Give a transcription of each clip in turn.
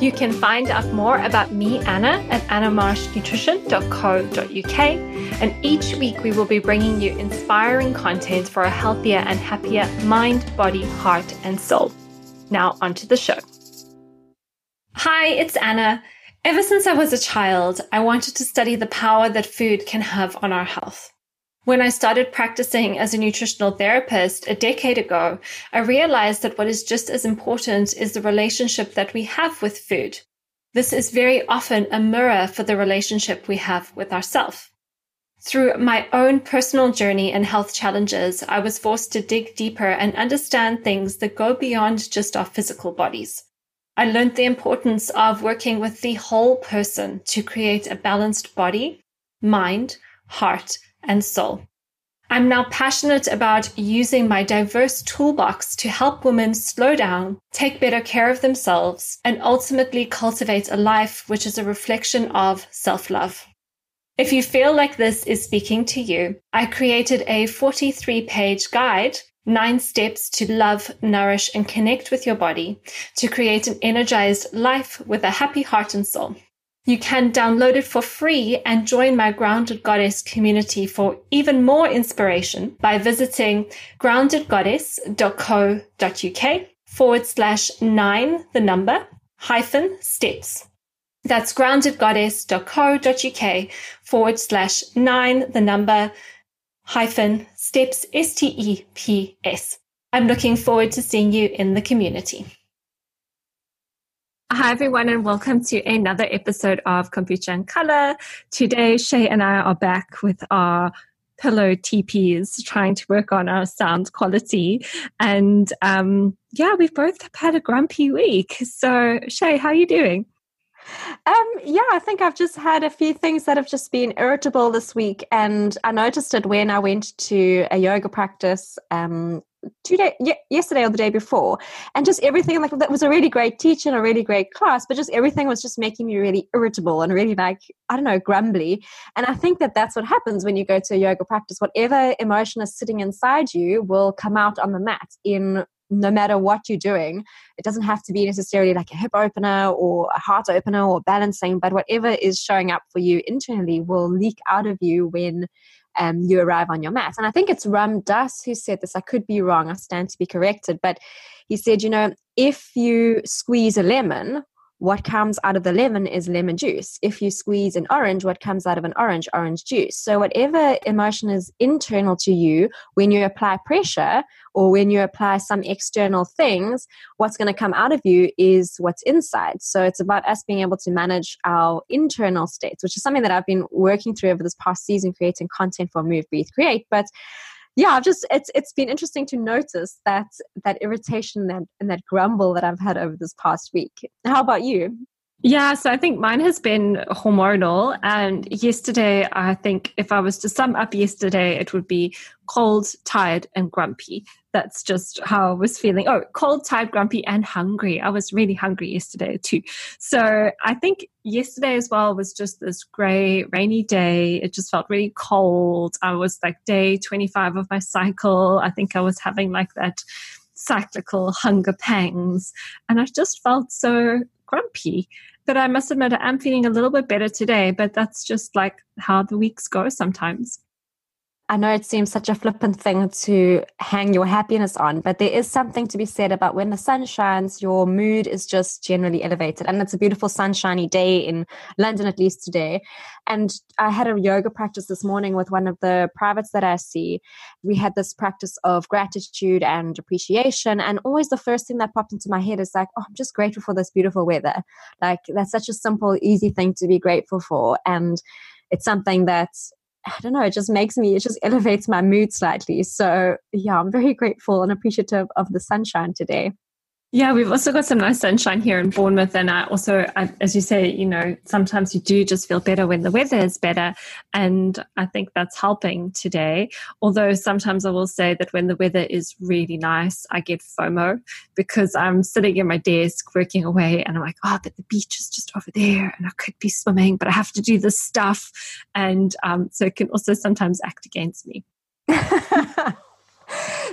You can find out more about me, Anna, at annamarshnutrition.co.uk. And each week we will be bringing you inspiring content for a healthier and happier mind, body, heart, and soul. Now, onto the show. Hi, it's Anna. Ever since I was a child, I wanted to study the power that food can have on our health. When I started practicing as a nutritional therapist a decade ago, I realized that what is just as important is the relationship that we have with food. This is very often a mirror for the relationship we have with ourselves. Through my own personal journey and health challenges, I was forced to dig deeper and understand things that go beyond just our physical bodies. I learned the importance of working with the whole person to create a balanced body, mind, heart, and soul. I'm now passionate about using my diverse toolbox to help women slow down, take better care of themselves, and ultimately cultivate a life which is a reflection of self love. If you feel like this is speaking to you, I created a 43 page guide, nine steps to love, nourish, and connect with your body to create an energized life with a happy heart and soul. You can download it for free and join my Grounded Goddess community for even more inspiration by visiting groundedgoddess.co.uk forward slash nine, the number, hyphen steps. That's groundedgoddess.co.uk forward slash nine, the number, hyphen steps, S T E P S. I'm looking forward to seeing you in the community. Hi, everyone, and welcome to another episode of Kombucha and Color. Today, Shay and I are back with our pillow TPs trying to work on our sound quality. And um, yeah, we've both had a grumpy week. So, Shay, how are you doing? Um, yeah, I think I've just had a few things that have just been irritable this week, and I noticed it when I went to a yoga practice um, two day yesterday or the day before. And just everything like that was a really great teacher and a really great class but just everything was just making me really irritable and really like i don't know grumbly. And i think that that's what happens when you go to a yoga practice. Whatever emotion is sitting inside you will come out on the mat in no matter what you're doing. It doesn't have to be necessarily like a hip opener or a heart opener or balancing but whatever is showing up for you internally will leak out of you when um, you arrive on your mat. And I think it's Ram Dass who said this. I could be wrong. I stand to be corrected. But he said, you know, if you squeeze a lemon what comes out of the lemon is lemon juice. If you squeeze an orange, what comes out of an orange, orange juice. So, whatever emotion is internal to you, when you apply pressure or when you apply some external things, what's going to come out of you is what's inside. So, it's about us being able to manage our internal states, which is something that I've been working through over this past season, creating content for Move, Breathe, Create. But yeah, I've just it's it's been interesting to notice that that irritation and, and that grumble that I've had over this past week. How about you? Yeah, so I think mine has been hormonal. And yesterday, I think if I was to sum up yesterday, it would be cold, tired, and grumpy. That's just how I was feeling. Oh, cold, tired, grumpy, and hungry. I was really hungry yesterday too. So I think yesterday as well was just this grey, rainy day. It just felt really cold. I was like day 25 of my cycle. I think I was having like that cyclical hunger pangs. And I just felt so grumpy. But I must admit, I am feeling a little bit better today, but that's just like how the weeks go sometimes. I know it seems such a flippant thing to hang your happiness on, but there is something to be said about when the sun shines, your mood is just generally elevated. And it's a beautiful sunshiny day in London, at least today. And I had a yoga practice this morning with one of the privates that I see. We had this practice of gratitude and appreciation. And always the first thing that popped into my head is like, oh, I'm just grateful for this beautiful weather. Like, that's such a simple, easy thing to be grateful for. And it's something that I don't know, it just makes me, it just elevates my mood slightly. So, yeah, I'm very grateful and appreciative of the sunshine today. Yeah, we've also got some nice sunshine here in Bournemouth. And I also, I, as you say, you know, sometimes you do just feel better when the weather is better. And I think that's helping today. Although sometimes I will say that when the weather is really nice, I get FOMO because I'm sitting in my desk working away and I'm like, oh, but the beach is just over there and I could be swimming, but I have to do this stuff. And um, so it can also sometimes act against me.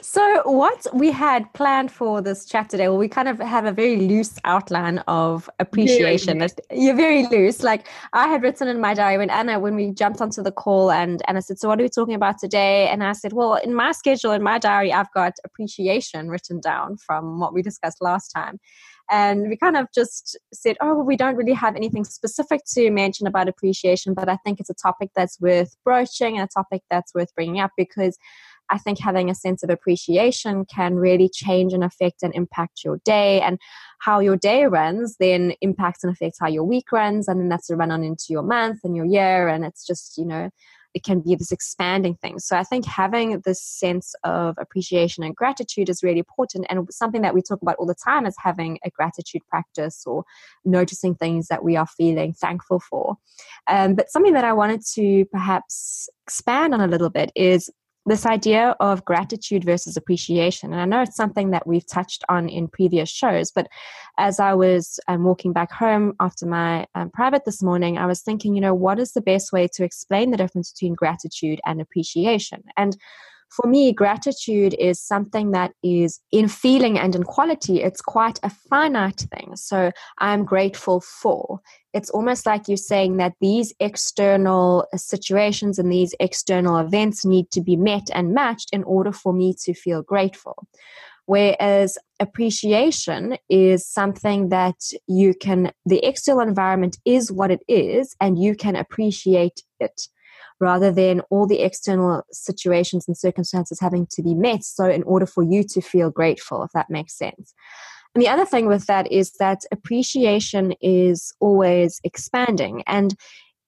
So, what we had planned for this chat today, well, we kind of have a very loose outline of appreciation. Very You're very loose. Like I had written in my diary when Anna, when we jumped onto the call, and Anna said, "So, what are we talking about today?" And I said, "Well, in my schedule, in my diary, I've got appreciation written down from what we discussed last time." And we kind of just said, oh, well, we don't really have anything specific to mention about appreciation, but I think it's a topic that's worth broaching and a topic that's worth bringing up because I think having a sense of appreciation can really change and affect and impact your day. And how your day runs then impacts and affects how your week runs. And then that's a run on into your month and your year. And it's just, you know, it can be this expanding thing. So I think having this sense of appreciation and gratitude is really important. And something that we talk about all the time is having a gratitude practice or noticing things that we are feeling thankful for. Um, but something that I wanted to perhaps expand on a little bit is this idea of gratitude versus appreciation. And I know it's something that we've touched on in previous shows, but as I was um, walking back home after my um, private this morning, I was thinking, you know, what is the best way to explain the difference between gratitude and appreciation? And for me, gratitude is something that is in feeling and in quality, it's quite a finite thing. So I'm grateful for. It's almost like you're saying that these external situations and these external events need to be met and matched in order for me to feel grateful. Whereas appreciation is something that you can, the external environment is what it is, and you can appreciate it rather than all the external situations and circumstances having to be met. So, in order for you to feel grateful, if that makes sense. And the other thing with that is that appreciation is always expanding. And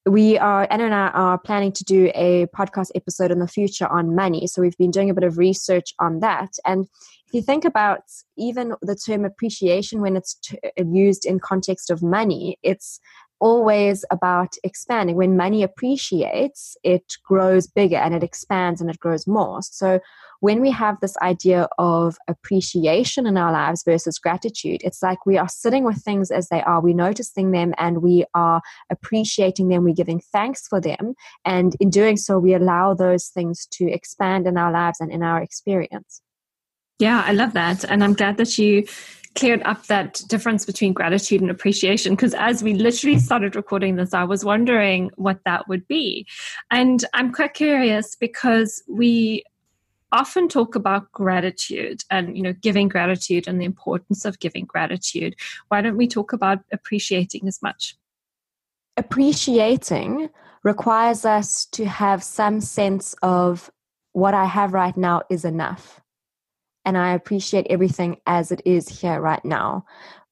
we are, Anna and I are planning to do a podcast episode in the future on money. So we've been doing a bit of research on that. And if you think about even the term appreciation when it's t- uh, used in context of money, it's always about expanding. When money appreciates, it grows bigger and it expands and it grows more. So when we have this idea of appreciation in our lives versus gratitude, it's like we are sitting with things as they are, we're noticing them and we are appreciating them, we're giving thanks for them. And in doing so, we allow those things to expand in our lives and in our experience. Yeah, I love that. And I'm glad that you cleared up that difference between gratitude and appreciation because as we literally started recording this i was wondering what that would be. And i'm quite curious because we often talk about gratitude and you know giving gratitude and the importance of giving gratitude. Why don't we talk about appreciating as much? Appreciating requires us to have some sense of what i have right now is enough and I appreciate everything as it is here right now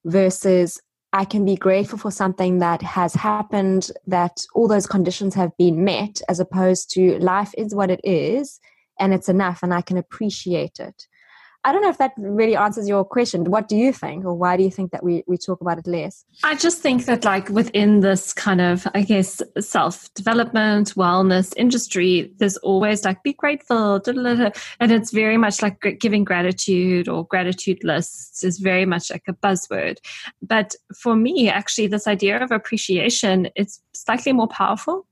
versus I can be grateful for something that has happened, that all those conditions have been met, as opposed to life is what it is and it's enough and I can appreciate it. I don't know if that really answers your question. What do you think, or why do you think that we, we talk about it less? I just think that, like, within this kind of, I guess, self development, wellness industry, there's always like, be grateful, and it's very much like giving gratitude or gratitude lists is very much like a buzzword. But for me, actually, this idea of appreciation, it's slightly more powerful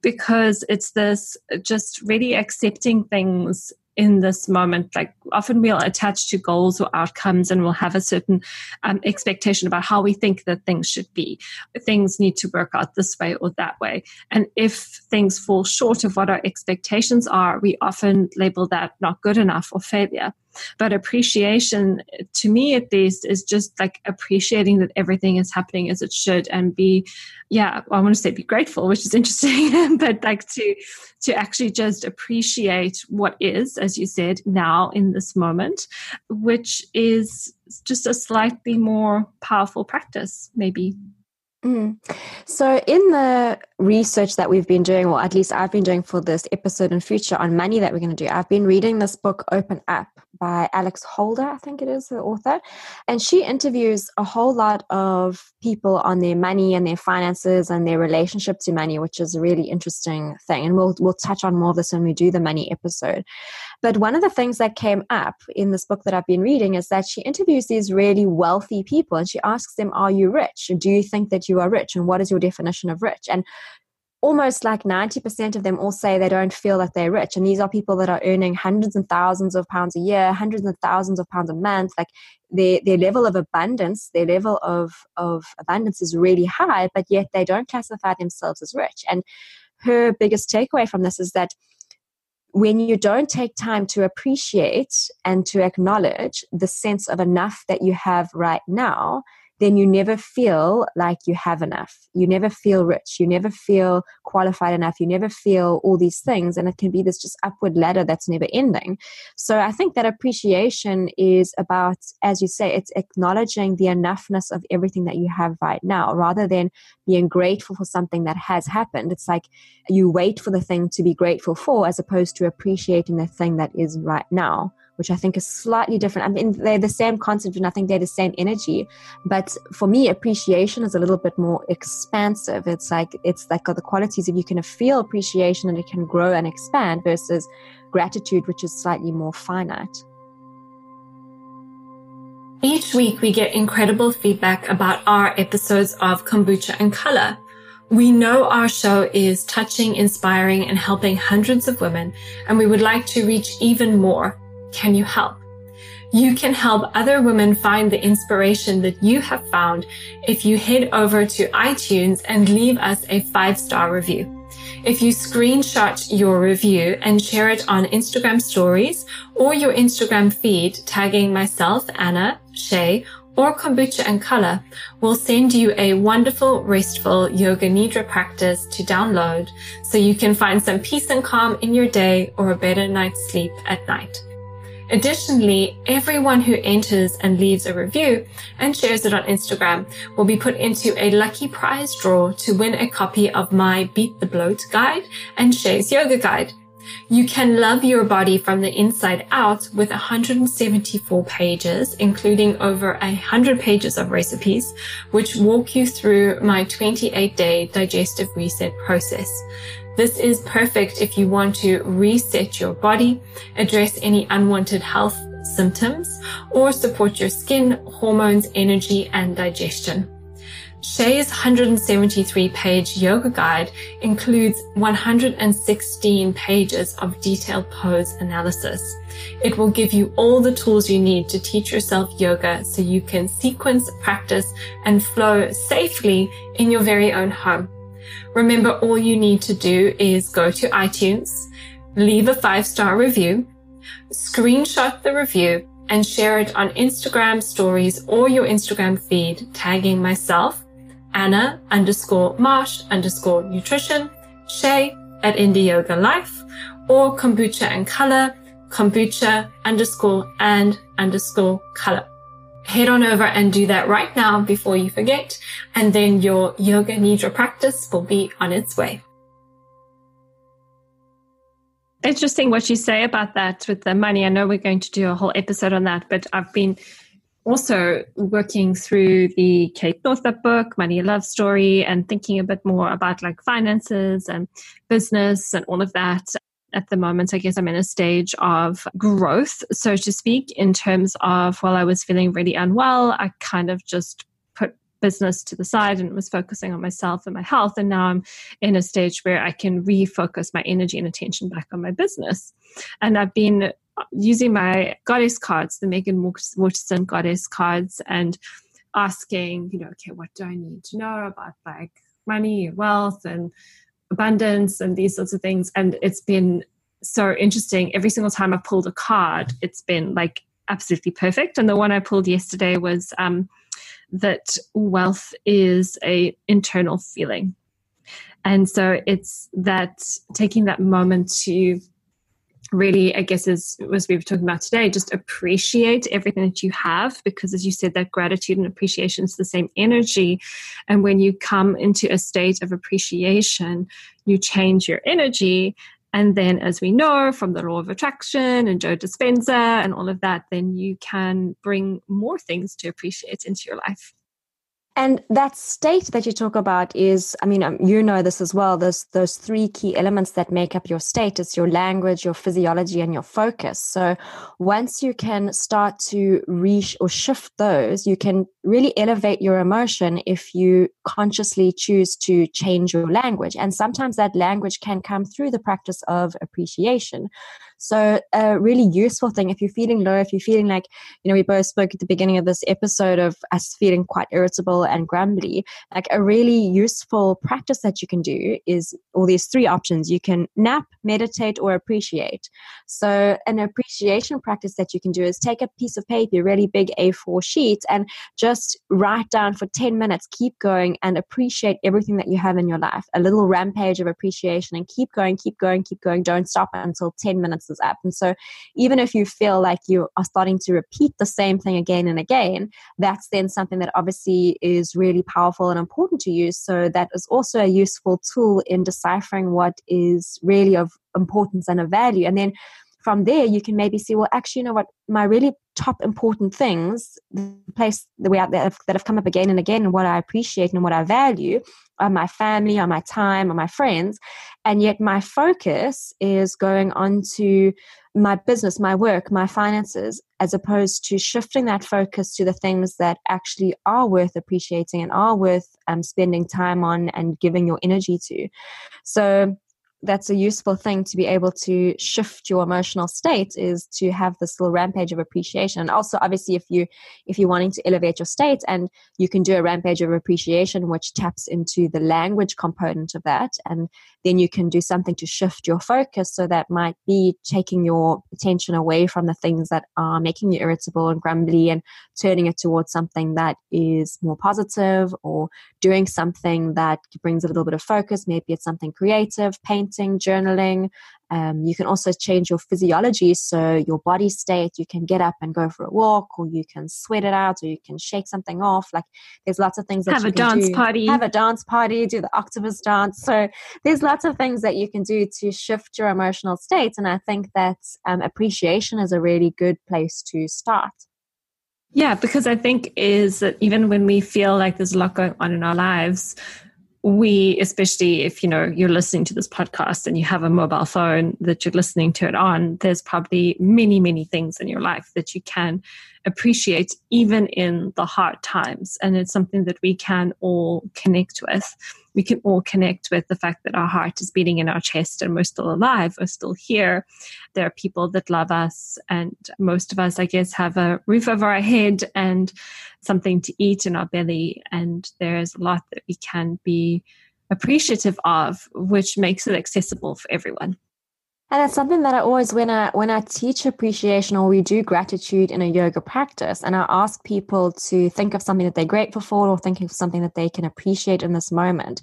because it's this just really accepting things in this moment like often we'll attach to goals or outcomes and we'll have a certain um, expectation about how we think that things should be. Things need to work out this way or that way. And if things fall short of what our expectations are we often label that not good enough or failure but appreciation, to me at least, is just like appreciating that everything is happening as it should and be, yeah, well, I want to say be grateful, which is interesting, but like to to actually just appreciate what is, as you said, now in this moment, which is just a slightly more powerful practice, maybe. Mm. So, in the research that we've been doing, or at least I've been doing for this episode and future on money that we're going to do, I've been reading this book, Open Up, by Alex Holder, I think it is the author. And she interviews a whole lot of people on their money and their finances and their relationship to money, which is a really interesting thing. And we'll, we'll touch on more of this when we do the money episode. But one of the things that came up in this book that I've been reading is that she interviews these really wealthy people and she asks them, Are you rich? Do you think that you are rich? And what is your definition of rich? And almost like 90% of them all say they don't feel that they're rich. And these are people that are earning hundreds and thousands of pounds a year, hundreds and thousands of pounds a month. Like their, their level of abundance, their level of, of abundance is really high, but yet they don't classify themselves as rich. And her biggest takeaway from this is that when you don't take time to appreciate and to acknowledge the sense of enough that you have right now, then you never feel like you have enough. You never feel rich. You never feel qualified enough. You never feel all these things. And it can be this just upward ladder that's never ending. So I think that appreciation is about, as you say, it's acknowledging the enoughness of everything that you have right now rather than being grateful for something that has happened. It's like you wait for the thing to be grateful for as opposed to appreciating the thing that is right now which I think is slightly different. I mean, they're the same concept and I think they're the same energy. But for me, appreciation is a little bit more expansive. It's like, it's like the qualities of you can feel appreciation and it can grow and expand versus gratitude, which is slightly more finite. Each week, we get incredible feedback about our episodes of Kombucha and Color. We know our show is touching, inspiring, and helping hundreds of women, and we would like to reach even more. Can you help? You can help other women find the inspiration that you have found if you head over to iTunes and leave us a five star review. If you screenshot your review and share it on Instagram stories or your Instagram feed, tagging myself, Anna, Shay, or Kombucha and Color, we'll send you a wonderful, restful yoga nidra practice to download so you can find some peace and calm in your day or a better night's sleep at night. Additionally, everyone who enters and leaves a review and shares it on Instagram will be put into a lucky prize draw to win a copy of my Beat the Bloat guide and Shay's yoga guide. You can love your body from the inside out with 174 pages, including over 100 pages of recipes, which walk you through my 28 day digestive reset process. This is perfect if you want to reset your body, address any unwanted health symptoms, or support your skin, hormones, energy, and digestion. Shay's 173 page yoga guide includes 116 pages of detailed pose analysis. It will give you all the tools you need to teach yourself yoga so you can sequence, practice, and flow safely in your very own home. Remember, all you need to do is go to iTunes, leave a five star review, screenshot the review, and share it on Instagram stories or your Instagram feed, tagging myself, Anna underscore Marsh underscore nutrition, Shay at Indie Yoga Life, or Kombucha and Color, kombucha underscore and underscore color head on over and do that right now before you forget. And then your yoga nidra practice will be on its way. Interesting what you say about that with the money. I know we're going to do a whole episode on that, but I've been also working through the Kate Northrup book, Money Love Story, and thinking a bit more about like finances and business and all of that at the moment, I guess I'm in a stage of growth, so to speak, in terms of while I was feeling really unwell, I kind of just put business to the side and was focusing on myself and my health. And now I'm in a stage where I can refocus my energy and attention back on my business. And I've been using my goddess cards, the Meggan Watterson goddess cards, and asking, you know, okay, what do I need to know about like money, wealth, and abundance and these sorts of things. And it's been so interesting. Every single time I've pulled a card, it's been like absolutely perfect. And the one I pulled yesterday was um, that wealth is a internal feeling. And so it's that taking that moment to really, I guess, as, we were talking about today, just appreciate everything that you have because, as you said, that gratitude and appreciation is the same energy. And when you come into a state of appreciation, you change your energy. And then, as we know from the law of attraction and Joe Dispenza and all of that, then you can bring more things to appreciate into your life. And that state that you talk about is, I mean, um, you know this as well. There's those three key elements that make up your state. It's your language, your physiology, and your focus. So once you can start to reach or shift those, you can really elevate your emotion if you consciously choose to change your language. And sometimes that language can come through the practice of appreciation. So a really useful thing if you're feeling low, if you're feeling like, you know, we both spoke at the beginning of this episode of us feeling quite irritable and grumbly, like a really useful practice that you can do is all these three options. You can nap, meditate, or appreciate. So an appreciation practice that you can do is take a piece of paper, really big A4 sheet, and just write down for 10 minutes, keep going and appreciate everything that you have in your life. A little rampage of appreciation and keep going, keep going, keep going. Don't stop until 10 minutes up. And so even if you feel like you are starting to repeat the same thing again and again, that's then something that obviously is really powerful and important to you. So that is also a useful tool in deciphering what is really of importance and of value. And then from there you can maybe see well actually you know what my really top important things the place the way that have, that have come up again and again and what i appreciate and what i value are my family, on my time, on my friends. And yet my focus is going on to my business, my work, my finances, as opposed to shifting that focus to the things that actually are worth appreciating and are worth um, spending time on and giving your energy to. So that's a useful thing to be able to shift your emotional state is to have this little rampage of appreciation. And also obviously if you if you're wanting to elevate your state and you can do a rampage of appreciation which taps into the language component of that and then you can do something to shift your focus. So that might be taking your attention away from the things that are making you irritable and grumbly and turning it towards something that is more positive or doing something that brings a little bit of focus. Maybe it's something creative paint journaling. Um, you can also change your physiology, so your body state. You can get up and go for a walk, or you can sweat it out, or you can shake something off. Like there's lots of things that have you a dance do. party, have a dance party, do the octopus dance. So there's lots of things that you can do to shift your emotional state, and I think that um, appreciation is a really good place to start. Yeah, because I think is that even when we feel like there's a lot going on in our lives, we especially if you know you're listening to this podcast and you have a mobile phone that you're listening to it on there's probably many many things in your life that you can appreciate even in the hard times and it's something that we can all connect with we can all connect with the fact that our heart is beating in our chest and we're still alive, we're still here. There are people that love us, and most of us, I guess, have a roof over our head and something to eat in our belly. And there's a lot that we can be appreciative of, which makes it accessible for everyone. And it's something that I always, when I when I teach appreciation or we do gratitude in a yoga practice, and I ask people to think of something that they're grateful for or thinking of something that they can appreciate in this moment.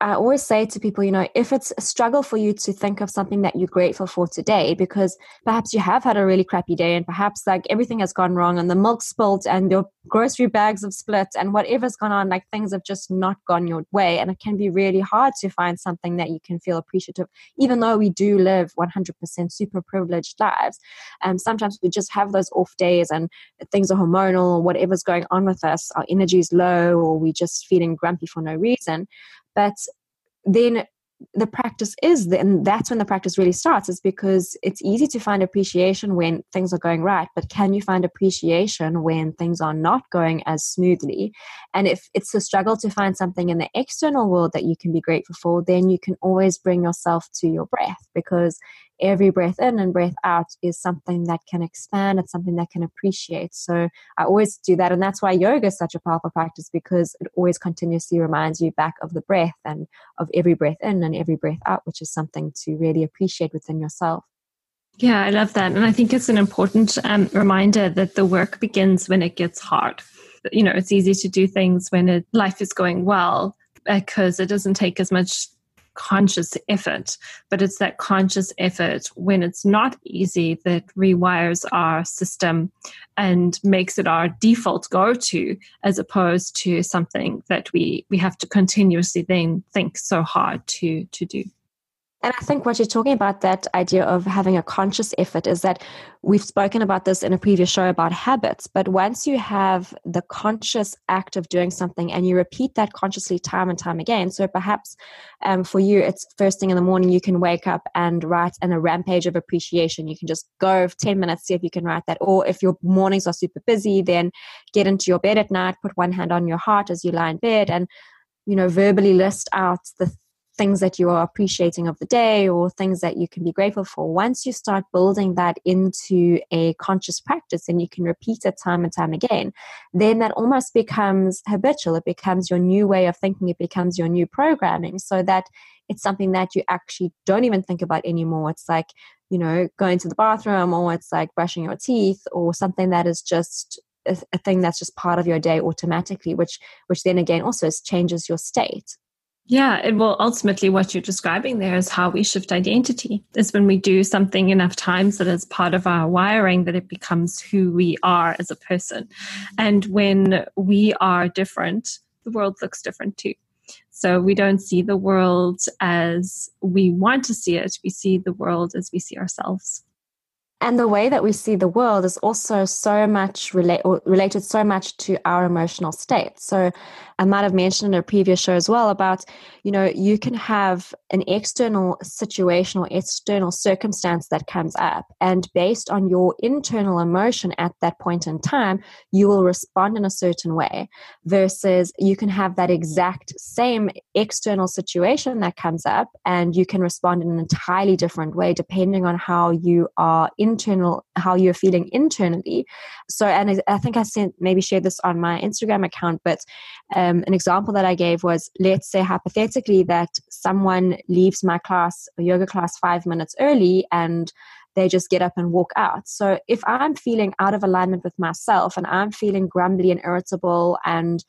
I always say to people, you know, if it's a struggle for you to think of something that you're grateful for today, because perhaps you have had a really crappy day and perhaps like everything has gone wrong and the milk spilled and your grocery bags have split and whatever's gone on, like things have just not gone your way. And it can be really hard to find something that you can feel appreciative, even though we do live 100% super privileged lives. Um, sometimes we just have those off days and things are hormonal, or whatever's going on with us, our energy is low, or we're just feeling grumpy for no reason. But then the practice is then that's when the practice really starts is because it's easy to find appreciation when things are going right but can you find appreciation when things are not going as smoothly? And if it's a struggle to find something in the external world that you can be grateful for then you can always bring yourself to your breath because every breath in and breath out is something that can expand it's something that can appreciate. So i always do that and that's why yoga is such a powerful practice because it always continuously reminds you back of the breath and of every breath in and every breath out which is something to really appreciate within yourself. Yeah i love that and i think it's an important um, reminder that the work begins when it gets hard. You know it's easy to do things when it, life is going well because it doesn't take as much conscious effort, but it's that conscious effort when it's not easy that rewires our system and makes it our default go to, as opposed to something that we, we have to continuously then think so hard to, to do. And I think what you're talking about, that idea of having a conscious effort, is that we've spoken about this in a previous show about habits. But once you have the conscious act of doing something and you repeat that consciously time and time again, so perhaps um, for you, it's first thing in the morning, you can wake up and write in a rampage of appreciation. You can just go 10 minutes, see if you can write that. Or if your mornings are super busy, then get into your bed at night, put one hand on your heart as you lie in bed, and you know verbally list out the things that you are appreciating of the day or things that you can be grateful for. Once you start building that into a conscious practice and you can repeat it time and time again then that almost becomes habitual. It becomes your new way of thinking. It becomes your new programming so that it's something that you actually don't even think about anymore. It's like you know going to the bathroom or it's like brushing your teeth or something that is just a, thing that's just part of your day automatically which which then again also changes your state yeah, it will ultimately what you're describing there is how we shift identity. Is when we do something enough times that is part of our wiring that it becomes who we are as a person. And when we are different, the world looks different too. So we don't see the world as we want to see it, we see the world as we see ourselves and the way that we see the world is also so much relate, related so much to our emotional state. So i might have mentioned in a previous show as well about you know you can have an external situation or external circumstance that comes up and based on your internal emotion at that point in time you will respond in a certain way versus you can have that exact same external situation that comes up and you can respond in an entirely different way depending on how you are internal how you're feeling internally so and i think i sent maybe shared this on my instagram account but um, an example that i gave was let's say hypothetically that someone leaves my class yoga class five minutes early and they just get up and walk out. So if I'm feeling out of alignment with myself and I'm feeling grumbly and irritable and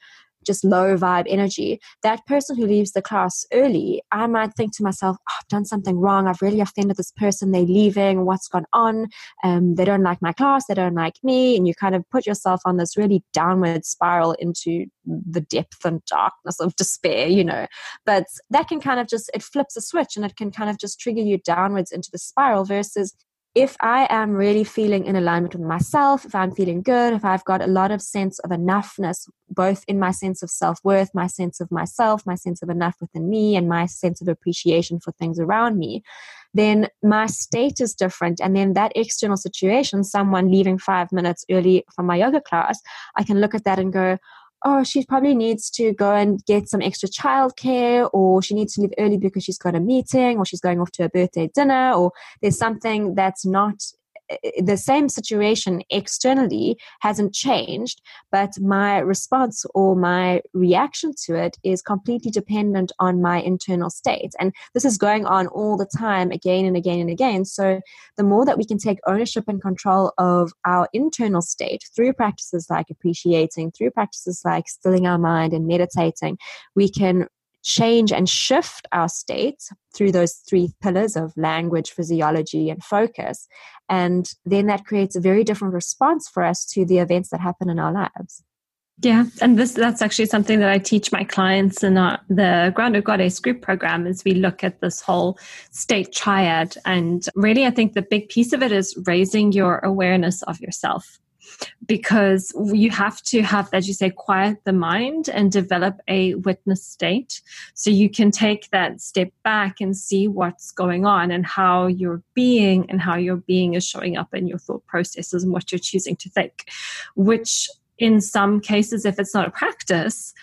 just low vibe energy, that person who leaves the class early, I might think to myself, oh, I've done something wrong. I've really offended this person. They're leaving. What's gone on? Um, they don't like my class. They don't like me. And you kind of put yourself on this really downward spiral into the depth and darkness of despair, you know. But that can kind of just, it flips a switch and it can kind of just trigger you downwards into the spiral versus if I am really feeling in alignment with myself, if I'm feeling good, if I've got a lot of sense of enoughness, both in my sense of self worth, my sense of myself, my sense of enough within me, and my sense of appreciation for things around me, then my state is different. And then that external situation, someone leaving five minutes early from my yoga class, I can look at that and go, oh, she probably needs to go and get some extra childcare, or she needs to leave early because she's got a meeting, or she's going off to a birthday dinner, or there's something that's not Uh, the same situation externally hasn't changed, but my response or my reaction to it is completely dependent on my internal state. And this is going on all the time, again and again and again. So the more that we can take ownership and control of our internal state through practices like appreciating, through practices like stilling our mind and meditating, we can change and shift our state through those three pillars of language, physiology, and focus. And then that creates a very different response for us to the events that happen in our lives. Yeah, and this that's actually something that I teach my clients in our, the Grounded Goddess group program as we look at this whole state triad. And really, I think the big piece of it is raising your awareness of yourself because you have to have, as you say, quiet the mind and develop a witness state. So you can take that step back and see what's going on and how your being and how your being is showing up in your thought processes and what you're choosing to think, which in some cases, if it's not a practice,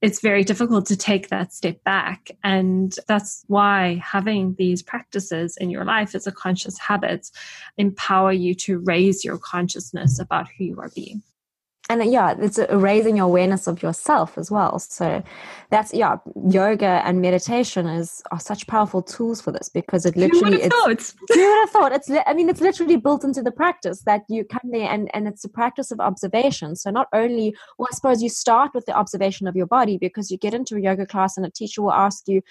it's very difficult to take that step back. And that's why having these practices in your life as a conscious habit empower you to raise your consciousness about who you are being and yeah it's raising your awareness of yourself as well. So that's yeah yoga and meditation is are such powerful tools for this because it literally who would have it's who would have thought. It's i mean it's literally built into the practice that you come there and and it's a practice of observation. So not only well i suppose you start with the observation of your body because you get into a yoga class and a teacher will ask you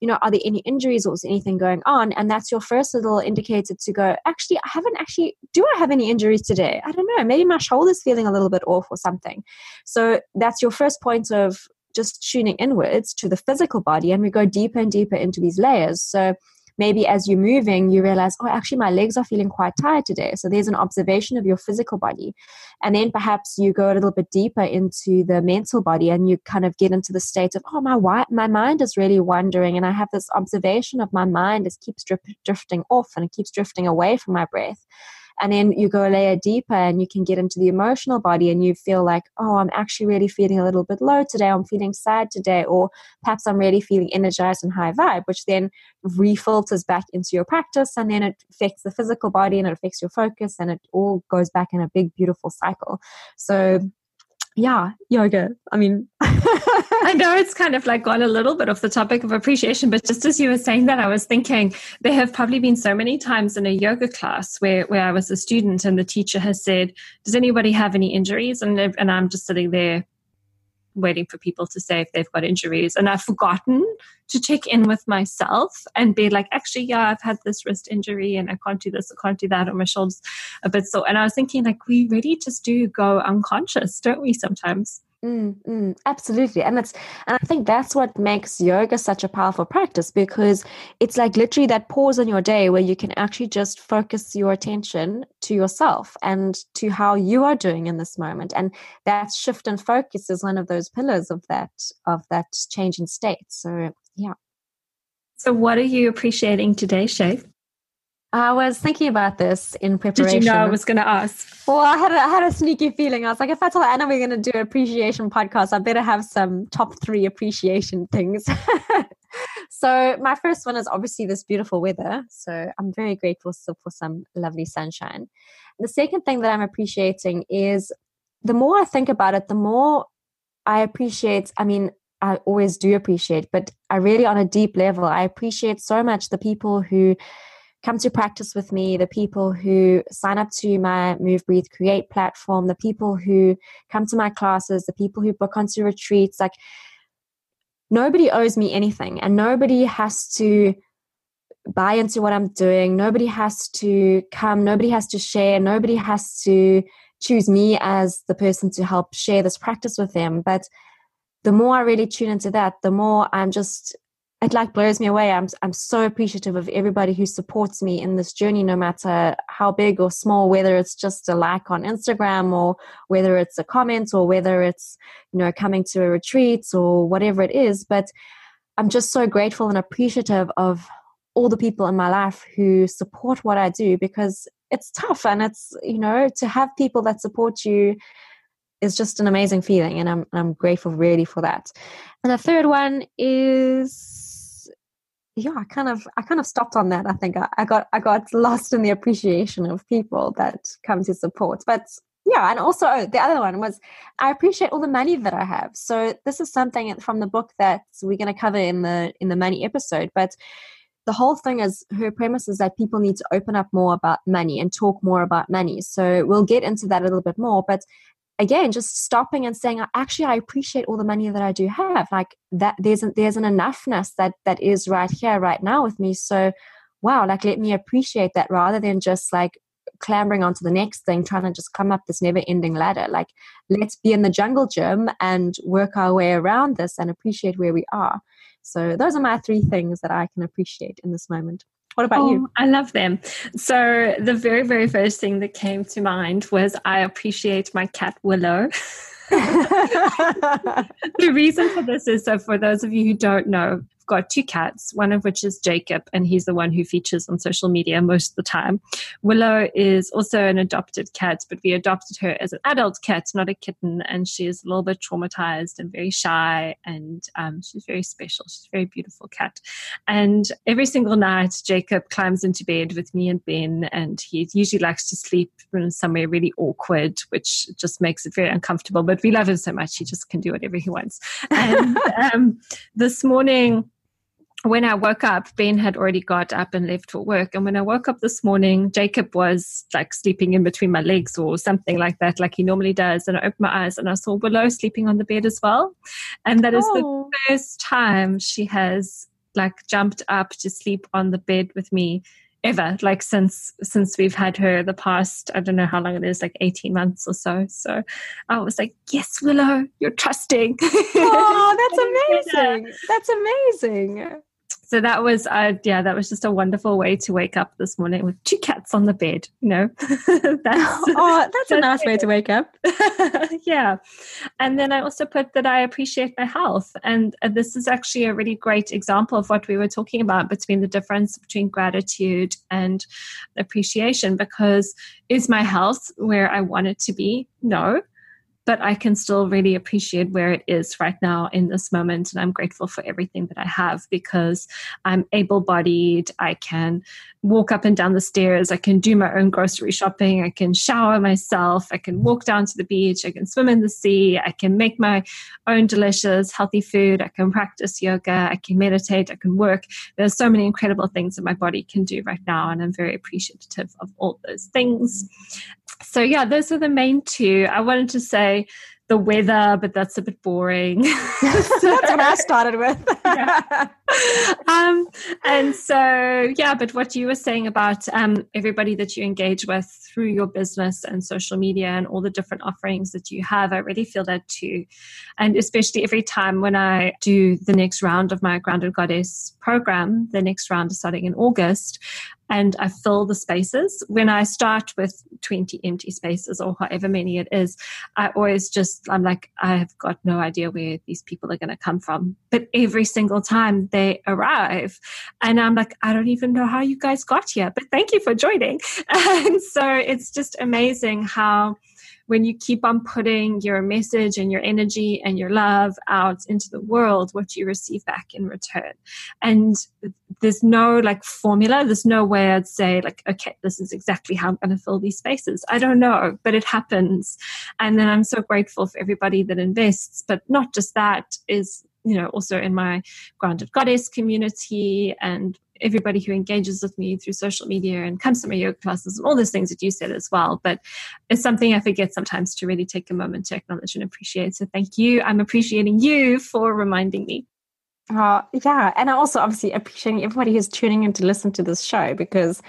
you know, are there any injuries or is anything going on? And that's your first little indicator to go, actually, I haven't actually, do I have any injuries today? I don't know. Maybe my shoulder's feeling a little bit off or something. So that's your first point of just tuning inwards to the physical body. And we go deeper and deeper into these layers. So maybe as you're moving, you realize, oh, actually, my legs are feeling quite tired today. So there's an observation of your physical body. And then perhaps you go a little bit deeper into the mental body and you kind of get into the state of, oh, my, my mind is really wandering. And I have this observation of my mind is keeps drifting off and it keeps drifting away from my breath and then you go a layer deeper and you can get into the emotional body and you feel like oh i'm actually really feeling a little bit low today. I'm feeling sad today. Or perhaps i'm really feeling energized and high vibe which then refilters back into your practice and then it affects the physical body and it affects your focus and it all goes back in a big beautiful cycle. So yeah, yoga. I mean, I know it's kind of like gone a little bit off the topic of appreciation, but just as you were saying that, I was thinking there have probably been so many times in a yoga class where, where I was a student and the teacher has said, Does anybody have any injuries? And, and I'm just sitting there waiting for people to say if they've got injuries. And I've forgotten to check in with myself and be like, actually, yeah, I've had this wrist injury and I can't do this, I can't do that, or my shoulders a bit sore. And I was thinking, like, we really just do go unconscious, don't we, sometimes? Mm, mm, absolutely. And it's and I think that's what makes yoga such a powerful practice because it's like literally that pause in your day where you can actually just focus your attention to yourself and to how you are doing in this moment. And that shift and focus is one of those pillars of that of that change in state. So yeah. So what are you appreciating today, Shay? I was thinking about this in preparation. Did you know I was going to ask? Well, I had, a, I had a sneaky feeling. I was like, if I tell Anna we're going to do an appreciation podcast, I better have some top three appreciation things. so my first one is obviously this beautiful weather. So I'm very grateful for some lovely sunshine. The second thing that I'm appreciating is the more I think about it, the more I appreciate. I mean, I always do appreciate, but I really, on a deep level, I appreciate so much the people who come to practice with me, the people who sign up to my Move, Breathe, Create platform, the people who come to my classes, the people who book onto retreats. Like, nobody owes me anything, and nobody has to buy into what I'm doing. Nobody has to come, nobody has to share, nobody has to choose me as the person to help share this practice with them. But the more I really tune into that, the more I'm just it like blows me away. I'm I'm so appreciative of everybody who supports me in this journey, no matter how big or small, whether it's just a like on Instagram or whether it's a comment or whether it's you know coming to a retreat or whatever it is. But I'm just so grateful and appreciative of all the people in my life who support what I do because it's tough and it's you know to have people that support you is just an amazing feeling and I'm I'm grateful really for that. And the third one is yeah, I kind of I kind of stopped on that. I think I, I got I got lost in the appreciation of people that come to support. But yeah, and also oh, the other one was I appreciate all the money that I have. So this is something from the book that we're going to cover in the in the money episode. But the whole thing is her premise is that people need to open up more about money and talk more about money. So we'll get into that a little bit more. But again just stopping and saying actually i appreciate all the money that i do have. Like that there's an, there's an enoughness that that is right here right now with me. So wow like let me appreciate that rather than just like clambering onto the next thing trying to just come up this never ending ladder. Like let's be in the jungle gym and work our way around this and appreciate where we are. So those are my three things that i can appreciate in this moment what about oh, you? I love them. So the very, very first thing that came to mind was I appreciate my cat Willow. the reason for this is so for those of you who don't know, got two cats, one of which is Jacob, and he's the one who features on social media most of the time. Willow is also an adopted cat, but we adopted her as an adult cat, not a kitten, and she is a little bit traumatized and very shy, and um, she's very special. She's a very beautiful cat. And every single night, Jacob climbs into bed with me and Ben, and he usually likes to sleep in somewhere really awkward, which just makes it very uncomfortable. But we love him so much, he just can do whatever he wants. And um, this morning, when I woke up, Ben had already got up and left for work. And when I woke up this morning, Jacob was like sleeping in between my legs or something like that, like he normally does. And I opened my eyes and I saw Willow sleeping on the bed as well. And that is oh. the first time she has like jumped up to sleep on the bed with me ever like since since we've had her the past i don't know how long it is like 18 months or so. So i was like yes willow you're trusting. Oh that's amazing. That's amazing so that was uh yeah that was just a wonderful way to wake up this morning with two cats on the bed you know? That's oh that's a nice way to wake up. Yeah. And then i also put that i appreciate my health. And uh, this is actually a really great example of what we were talking about between the difference between gratitude and appreciation because is my health where i want it to be? No but I can still really appreciate where it is right now in this moment. And I'm grateful for everything that I have because I'm able bodied. I can walk up and down the stairs. I can do my own grocery shopping. I can shower myself. I can walk down to the beach. I can swim in the sea. I can make my own delicious, healthy food. I can practice yoga. I can meditate. I can work. There's so many incredible things that my body can do right now. And I'm very appreciative of all those things so yeah, those are the main two. I wanted to say the weather, but that's a bit boring. that's what I started with. yeah. um, and so, yeah, but what you were saying about um, everybody that you engage with through your business and social media and all the different offerings that you have, I really feel that too. And especially every time when I do the next round of my Grounded Goddess program, the next round is starting in August, and I fill the spaces. When I start with 20 empty spaces or however many it is, I always just, I'm like, I have got no idea where these people are going to come from. But every single time they arrive, and I'm like, I don't even know how you guys got here, but thank you for joining. And so it's just amazing how when you keep on putting your message and your energy and your love out into the world, what you receive back in return. And there's no like formula. There's no way I'd say like, okay, this is exactly how I'm going to fill these spaces. I don't know, but it happens. And then I'm so grateful for everybody that invests, but not just that is you know also in my grounded goddess community and everybody who engages with me through social media and comes to my yoga classes and all those things that you said as well. But it's something I forget sometimes to really take a moment to acknowledge and appreciate. So thank you. I'm appreciating you for reminding me. Uh, yeah. And I also obviously appreciating everybody who's tuning in to listen to this show because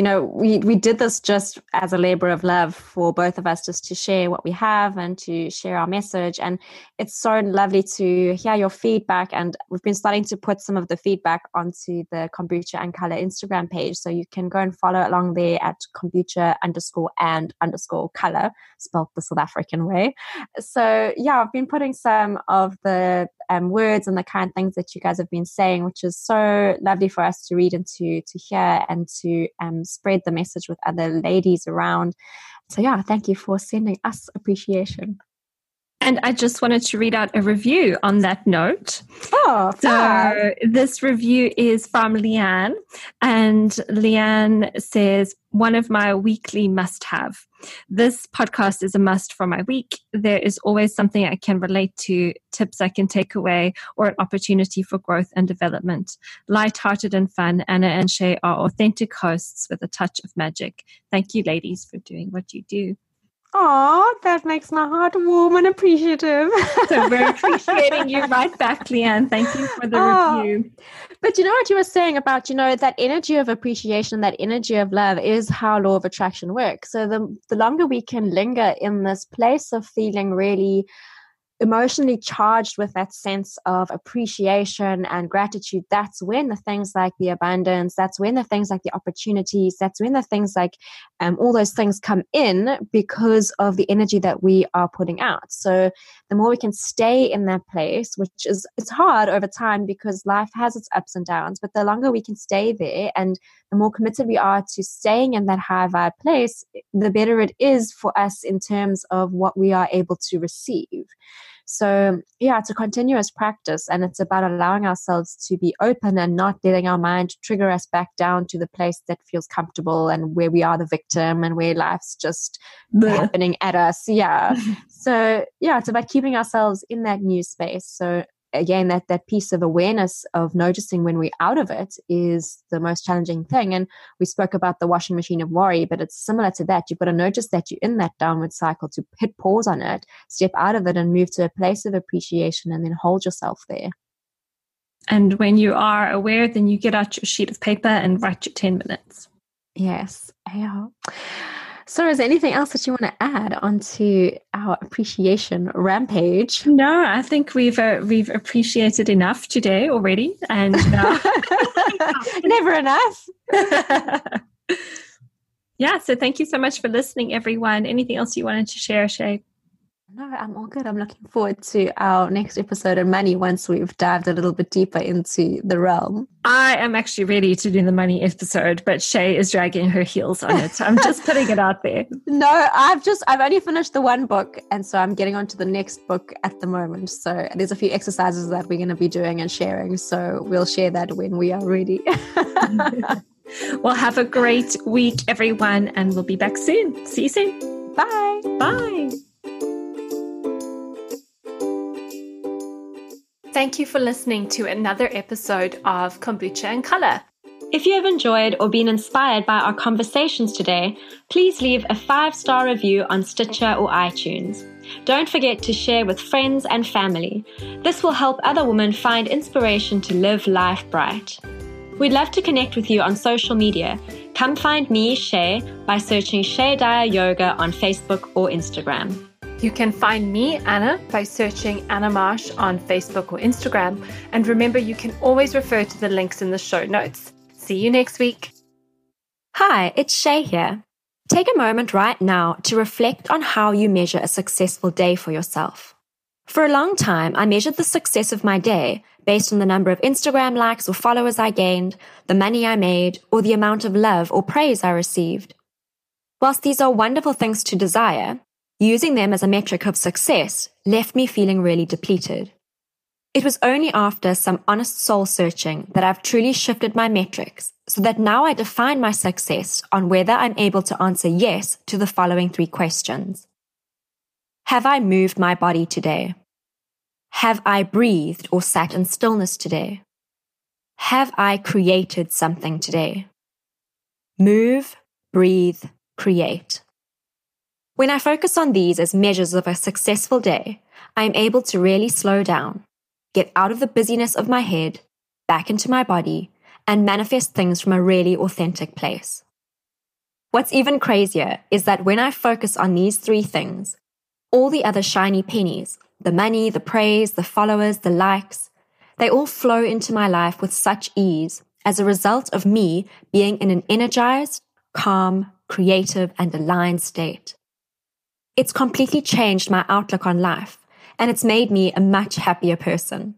you know, we we did this just as a labor of love for both of us, just to share what we have and to share our message. And it's so lovely to hear your feedback. And we've been starting to put some of the feedback onto the kombucha and colour Instagram page, so you can go and follow along there at kombucha underscore and underscore colour, spelled the South African way. So yeah, I've been putting some of the um, words and the kind things that you guys have been saying, which is so lovely for us to read and to to hear and to um, spread the message with other ladies around. So yeah, thank you for sending us appreciation. And I just wanted to read out a review on that note. Oh, so this review is from Leanne, and Leanne says, One of my weekly must have. This podcast is a must for my week. There is always something I can relate to, tips I can take away, or an opportunity for growth and development. Light-hearted and fun, Anna and Shay are authentic hosts with a touch of magic. Thank you, ladies, for doing what you do. Oh, that makes my heart warm and appreciative. so we're appreciating you right back, Leanne. Thank you for the oh, review. But you know what you were saying about, you know, that energy of appreciation, that energy of love is how law of attraction works. So the the longer we can linger in this place of feeling really emotionally charged with that sense of appreciation and gratitude, that's when the things like the abundance, that's when the things like the opportunities, that's when the things like um, all those things come in because of the energy that we are putting out. So the more we can stay in that place, which is it's hard over time because life has its ups and downs, but the longer we can stay there and the more committed we are to staying in that high vibe place, the better it is for us in terms of what we are able to receive. So, yeah, it's a continuous practice and it's about allowing ourselves to be open and not letting our mind trigger us back down to the place that feels comfortable and where we are the victim and where life's just Blech. happening at us. Yeah. so, yeah, it's about keeping ourselves in that new space. So, again that that piece of awareness of noticing when we're out of it is the most challenging thing and we spoke about the washing machine of worry but it's similar to that you've got to notice that you're in that downward cycle to hit pause on it step out of it and move to a place of appreciation and then hold yourself there And when you are aware, then you get out your sheet of paper and write your 10 minutes. Yes. Yeah. So, is there anything else that you want to add onto our appreciation rampage? No, I think we've uh, we've appreciated enough today already, and uh, never enough. yeah. So, thank you so much for listening, everyone. Anything else you wanted to share, Shay? No, I'm all good. I'm looking forward to our next episode of money once we've dived a little bit deeper into the realm. I am actually ready to do the money episode, but Shay is dragging her heels on it. I'm just putting it out there. No, I've just I've only finished the one book and so I'm getting on to the next book at the moment. So there's a few exercises that we're going to be doing and sharing. So we'll share that when we are ready. well, have a great week, everyone, and we'll be back soon. See you soon. Bye. Bye. Thank you for listening to another episode of Kombucha and Colour. If you have enjoyed or been inspired by our conversations today, please leave a five star review on Stitcher or iTunes. Don't forget to share with friends and family. This will help other women find inspiration to live life bright. We'd love to connect with you on social media. Come find me, Shay, by searching Shay Dyer Yoga on Facebook or Instagram. You can find me, Anna, by searching Anna Marsh on Facebook or Instagram. And remember, you can always refer to the links in the show notes. See you next week. Hi, it's Shay here. Take a moment right now to reflect on how you measure a successful day for yourself. For a long time, I measured the success of my day based on the number of Instagram likes or followers I gained, the money I made, or the amount of love or praise I received. Whilst these are wonderful things to desire, Using them as a metric of success left me feeling really depleted. It was only after some honest soul searching that I've truly shifted my metrics so that now I define my success on whether I'm able to answer yes to the following three questions. Have I moved my body today? Have I breathed or sat in stillness today? Have I created something today? Move, breathe, create. When I focus on these as measures of a successful day, I am able to really slow down, get out of the busyness of my head, back into my body, and manifest things from a really authentic place. What's even crazier is that when I focus on these three things, all the other shiny pennies, the money, the praise, the followers, the likes, they all flow into my life with such ease as a result of me being in an energized, calm, creative, and aligned state. It's completely changed my outlook on life, and it's made me a much happier person.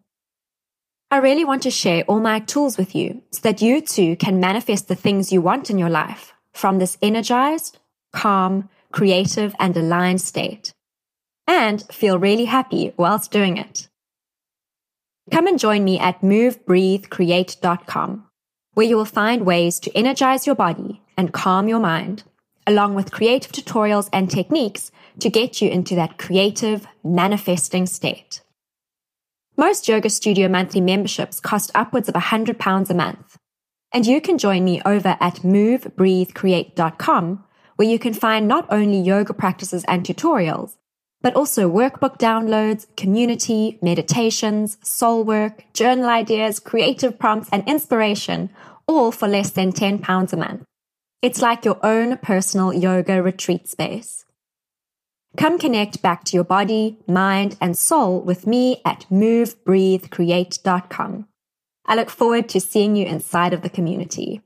I really want to share all my tools with you so that you too can manifest the things you want in your life from this energized, calm, creative, and aligned state, and feel really happy whilst doing it. Come and join me at movebreathecreate.com, where you will find ways to energize your body and calm your mind, along with creative tutorials and techniques to get you into that creative, manifesting state. Most Yoga Studio monthly memberships cost upwards of £100 a month. And you can join me over at movebreathecreate.com, where you can find not only yoga practices and tutorials, but also workbook downloads, community, meditations, soul work, journal ideas, creative prompts, and inspiration, all for less than £10 a month. It's like your own personal yoga retreat space. Come connect back to your body, mind, and soul with me at movebreathecreate.com. I look forward to seeing you inside of the community.